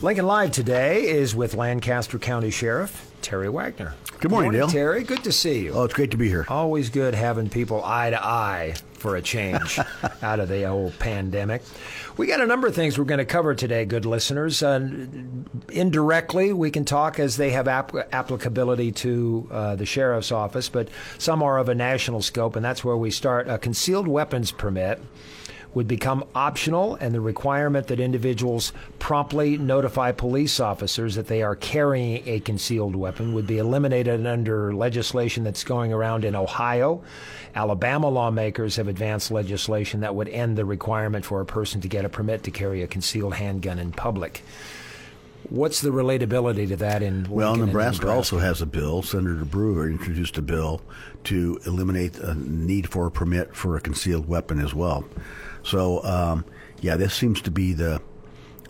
Lincoln Live today is with Lancaster County Sheriff Terry Wagner. Good morning, Dale. Terry. Good to see you. Oh, it's great to be here. Always good having people eye to eye for a change out of the whole pandemic. We got a number of things we're going to cover today, good listeners. Uh, indirectly, we can talk as they have ap- applicability to uh, the sheriff's office, but some are of a national scope, and that's where we start. A concealed weapons permit would become optional, and the requirement that individuals promptly notify police officers that they are carrying a concealed weapon would be eliminated under legislation that's going around in Ohio. Alabama lawmakers have advanced legislation that would end the requirement for a person to get a permit to carry a concealed handgun in public. What's the relatability to that in Lincoln well, Nebraska, Nebraska also has a bill. Senator Brewer introduced a bill to eliminate a need for a permit for a concealed weapon as well. So, um, yeah, this seems to be the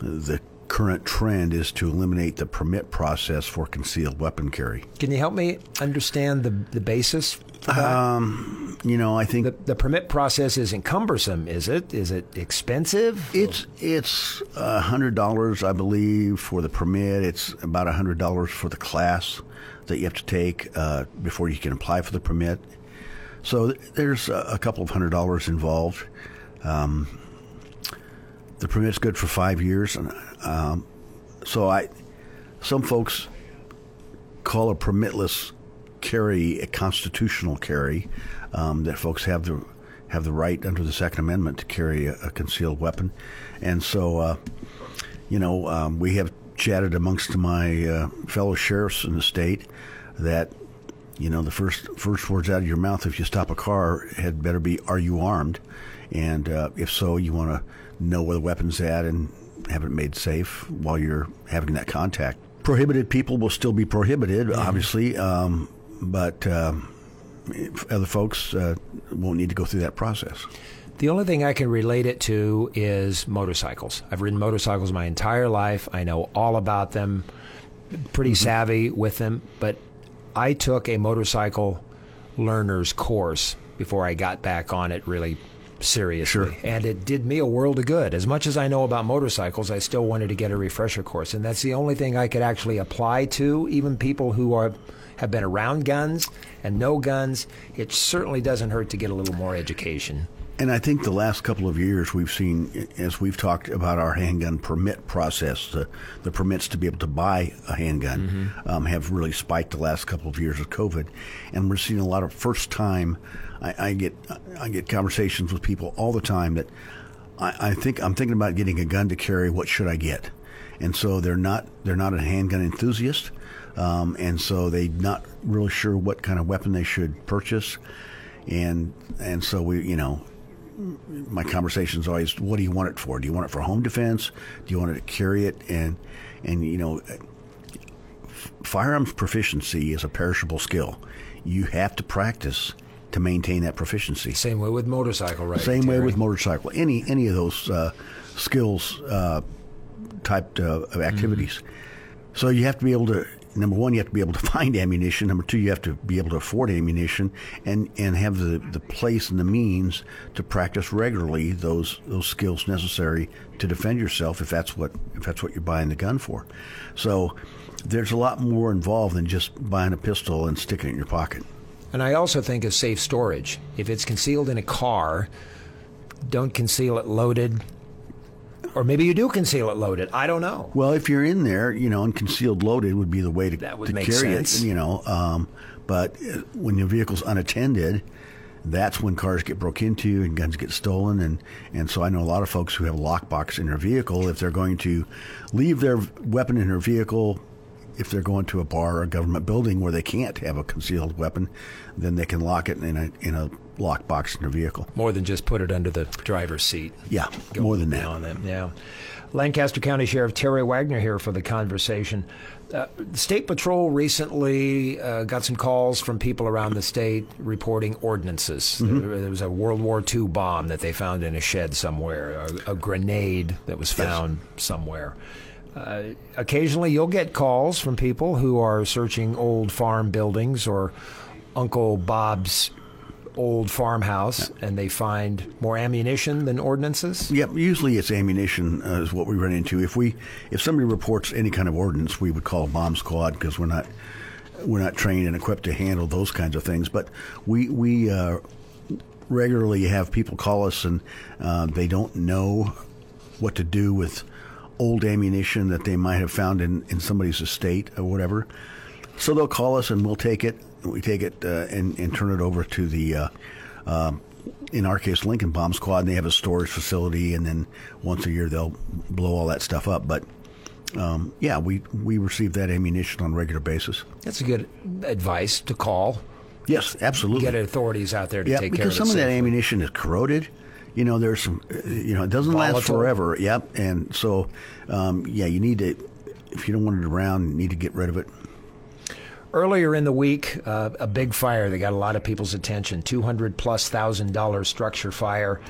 the current trend is to eliminate the permit process for concealed weapon carry. Can you help me understand the the basis? Um, you know, I think the, the permit process isn't cumbersome, is it? Is it expensive? It's it's a hundred dollars, I believe, for the permit. It's about a hundred dollars for the class that you have to take uh, before you can apply for the permit. So there's a, a couple of hundred dollars involved. Um, the permit's good for five years, and um, so I, some folks call a permitless carry a constitutional carry. Um, that folks have the have the right under the Second Amendment to carry a, a concealed weapon, and so uh, you know um, we have chatted amongst my uh, fellow sheriffs in the state that you know the first first words out of your mouth if you stop a car had better be "Are you armed?" and uh, if so, you want to know where the weapon's at and have it made safe while you're having that contact. Prohibited people will still be prohibited, mm-hmm. obviously, um, but um, other folks uh, won't need to go through that process. The only thing I can relate it to is motorcycles. I've ridden motorcycles my entire life. I know all about them, pretty mm-hmm. savvy with them, but I took a motorcycle learner's course before I got back on it really seriously. Sure. And it did me a world of good. As much as I know about motorcycles, I still wanted to get a refresher course. And that's the only thing I could actually apply to, even people who are have been around guns and no guns. It certainly doesn't hurt to get a little more education. And I think the last couple of years we've seen, as we've talked about our handgun permit process, the, the permits to be able to buy a handgun mm-hmm. um, have really spiked the last couple of years of COVID. And we're seeing a lot of first time I, I get I get conversations with people all the time that I, I think I'm thinking about getting a gun to carry. What should I get? And so they're not they're not a handgun enthusiast, um, and so they're not really sure what kind of weapon they should purchase. And and so we you know my conversation is always, what do you want it for? Do you want it for home defense? Do you want it to carry it? And and you know, firearms proficiency is a perishable skill. You have to practice to maintain that proficiency. Same way with motorcycle, right? Same Terry? way with motorcycle. Any any of those uh, skills uh, type uh, of activities. Mm-hmm. So you have to be able to. Number one, you have to be able to find ammunition. Number two, you have to be able to afford ammunition and, and have the, the place and the means to practice regularly those those skills necessary to defend yourself if that's what if that's what you're buying the gun for. So there's a lot more involved than just buying a pistol and sticking it in your pocket. And I also think of safe storage. If it's concealed in a car, don't conceal it loaded. Or maybe you do conceal it loaded. I don't know. Well, if you're in there, you know, and concealed loaded would be the way to, that would to make carry sense. it, you know. Um, but uh, when your vehicle's unattended, that's when cars get broke into and guns get stolen. And, and so I know a lot of folks who have a lockbox in their vehicle. If they're going to leave their weapon in their vehicle, if they're going to a bar or a government building where they can't have a concealed weapon, then they can lock it in a in a lock box in their vehicle. More than just put it under the driver's seat. Yeah, more than that. Beyond that, yeah. Lancaster County Sheriff Terry Wagner here for the conversation. Uh, state Patrol recently uh, got some calls from people around the state reporting ordinances. There, there was a World War II bomb that they found in a shed somewhere, a, a grenade that was found somewhere. Uh, occasionally, you'll get calls from people who are searching old farm buildings or Uncle Bob's old farmhouse, and they find more ammunition than ordinances. Yep, usually it's ammunition uh, is what we run into. If we if somebody reports any kind of ordinance, we would call a bomb squad because we're not we're not trained and equipped to handle those kinds of things. But we we uh, regularly have people call us and uh, they don't know what to do with old ammunition that they might have found in, in somebody's estate or whatever. So they'll call us and we'll take it. We take it uh, and, and turn it over to the, uh, um in our case, Lincoln Bomb Squad. And they have a storage facility, and then once a year they'll blow all that stuff up. But um, yeah, we we receive that ammunition on a regular basis. That's a good advice to call. Yes, absolutely. Get authorities out there to yeah, take care of because some of that ammunition is corroded. You know, there's some. uh, You know, it doesn't last forever. Yep, and so um, yeah, you need to. If you don't want it around, you need to get rid of it. Earlier in the week, uh, a big fire that got a lot of people's attention. Two hundred plus thousand dollar structure fire.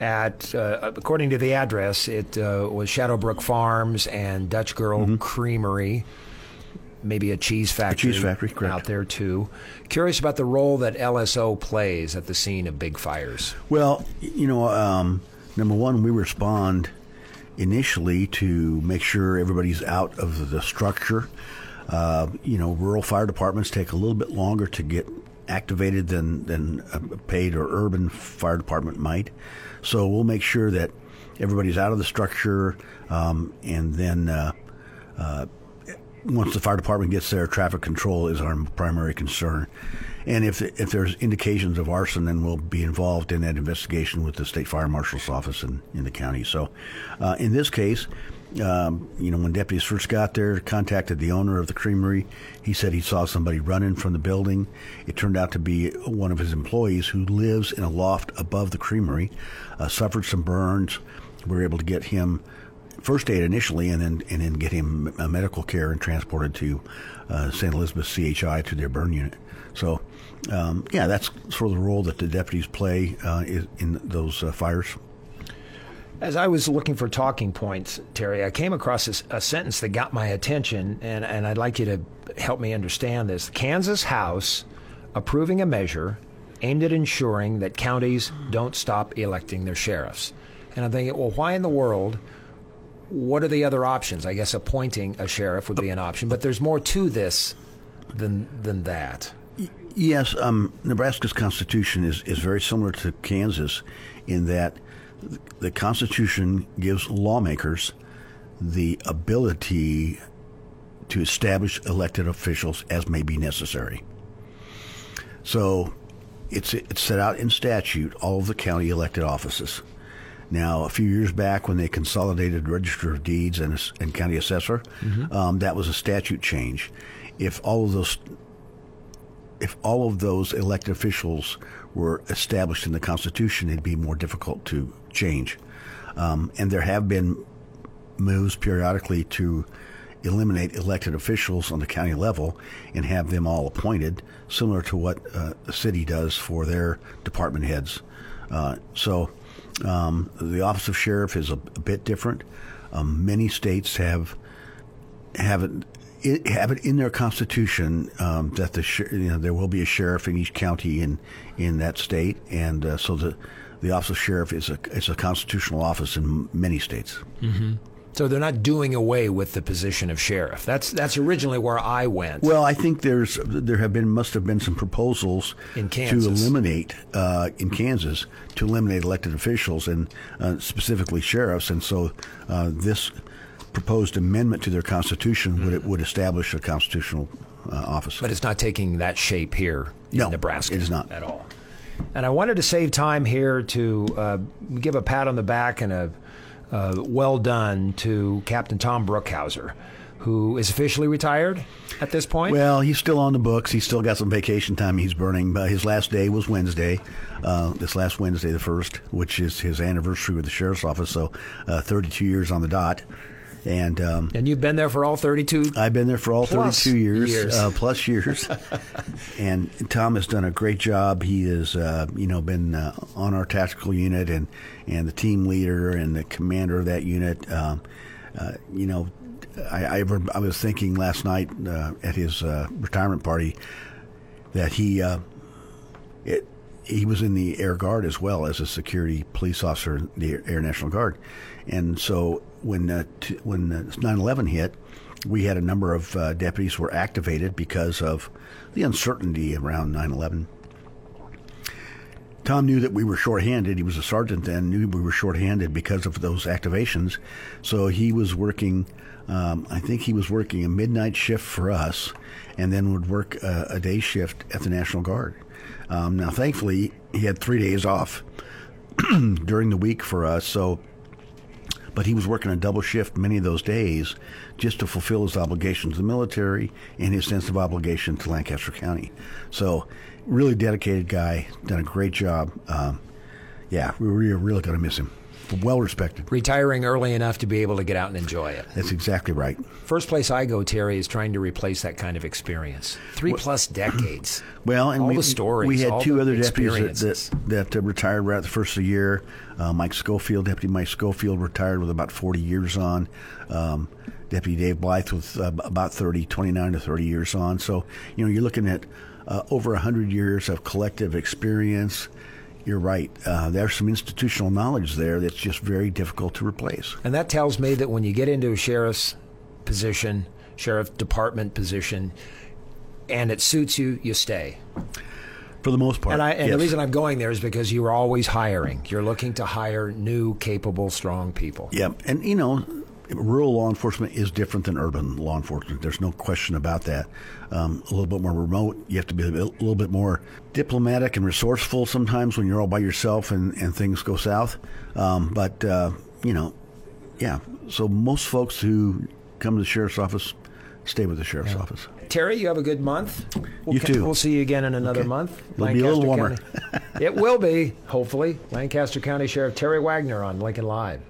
At uh, according to the address, it uh, was Shadowbrook Farms and Dutch Girl Creamery. Maybe a cheese factory, cheese factory, correct. out there too. Curious about the role that LSO plays at the scene of big fires. Well, you know, um, number one, we respond initially to make sure everybody's out of the structure. Uh, you know, rural fire departments take a little bit longer to get activated than than a paid or urban fire department might. So we'll make sure that everybody's out of the structure, um, and then. Uh, once the fire department gets there, traffic control is our primary concern. And if if there's indications of arson, then we'll be involved in that investigation with the state fire marshal's office in, in the county. So, uh, in this case, um, you know, when deputies first got there, contacted the owner of the creamery. He said he saw somebody running from the building. It turned out to be one of his employees who lives in a loft above the creamery. Uh, suffered some burns. We were able to get him first aid initially, and then and then get him medical care and transported to uh, St. Elizabeth CHI to their burn unit. So, um, yeah, that's sort of the role that the deputies play uh, in those uh, fires. As I was looking for talking points, Terry, I came across this, a sentence that got my attention, and, and I'd like you to help me understand this. Kansas House approving a measure aimed at ensuring that counties don't stop electing their sheriffs. And I'm thinking, well, why in the world? What are the other options? I guess appointing a sheriff would be an option, but there's more to this than than that. Yes, um, Nebraska's constitution is, is very similar to Kansas in that the Constitution gives lawmakers the ability to establish elected officials as may be necessary. So it's, it's set out in statute all of the county elected offices. Now, a few years back, when they consolidated Register of Deeds and, and County Assessor, um, that was a statute change. If all of those if all of those elected officials were established in the Constitution, it'd be more difficult to change. Um, and there have been moves periodically to eliminate elected officials on the county level and have them all appointed, similar to what uh, the city does for their department heads. Uh, so um, the office of sheriff is a, a bit different. Um, many states have have it, have it in their constitution um, that the you know there will be a sheriff in each county in in that state, and uh, so the the office of sheriff is a is a constitutional office in many states. So they're not doing away with the position of sheriff. That's that's originally where I went. Well, I think there's there have been must have been some proposals In to eliminate uh, in Kansas to eliminate elected officials and uh, specifically sheriffs, and so uh, this proposed amendment to their constitution would would establish a constitutional uh, office. but it's not taking that shape here in No, Nebraska. it is not. at all. And I wanted to save time here to uh, give a pat on the back and a uh, well done to Captain Tom Brookhauser, who is officially retired at this point. Well, he's still on the books. He's still got some vacation time he's burning. But his last day was Wednesday, uh, this last Wednesday, the first, which is his anniversary with the sheriff's office. So, uh, 32 years on the dot. And um, and you've been there for all 32. I've been there for all plus 32 years, years. Uh, plus years. and Tom has done a great job. He has, uh, you know, been uh, on our tactical unit and and the team leader and the commander of that unit. Um, uh, you know, I, I, I was thinking last night uh, at his uh, retirement party that he it, he was in the Air Guard as well as a security police officer in the Air National Guard, and so when uh, t- when 9/11 hit, we had a number of uh, deputies were activated because of the uncertainty around 9/11. Tom knew that we were shorthanded. He was a sergeant then, knew we were shorthanded because of those activations. So he was working, um, I think he was working a midnight shift for us and then would work a, a day shift at the National Guard. Um, now, thankfully, he had three days off during the week for us. So but he was working a double shift many of those days just to fulfill his obligations to the military and his sense of obligation to Lancaster County. So, really dedicated guy, done a great job. Um, yeah, we were really going to miss him. Well respected. Retiring early enough to be able to get out and enjoy it. That's exactly right. First place I go, Terry, is trying to replace that kind of experience. Three plus decades. Well, and all we, the stories. We had two other deputies that that, that uh, retired right at the first of the year. Uh, Mike Schofield, Deputy Mike Schofield, retired with about 40 years on. Um, Deputy Dave Blythe with uh, about 30, 29 to 30 years on. So, you know, you're looking at uh, over 100 years of collective experience you're right. Uh, there's some institutional knowledge there that's just very difficult to replace. And that tells me that when you get into a sheriff's position, sheriff department position, and it suits you, you stay. For the most part. And, I, and yes. the reason I'm going there is because you are always hiring. You're looking to hire new, capable, strong people. Yeah. And, you know, rural law enforcement is different than urban law enforcement. There's no question about that. Um, a little bit more remote. You have to be a, bit, a, little bit more diplomatic and resourceful sometimes when you're all by yourself and, and things go south. Um, but, uh, you know, yeah. So most folks who come to the sheriff's office stay with the sheriff's yeah. office. Terry, you have a good month. We'll you too. We'll see you again in another okay. month. It'll Lancaster be a little warmer. it will be, hopefully. Lancaster County Sheriff Terry Wagner on Lincoln Live.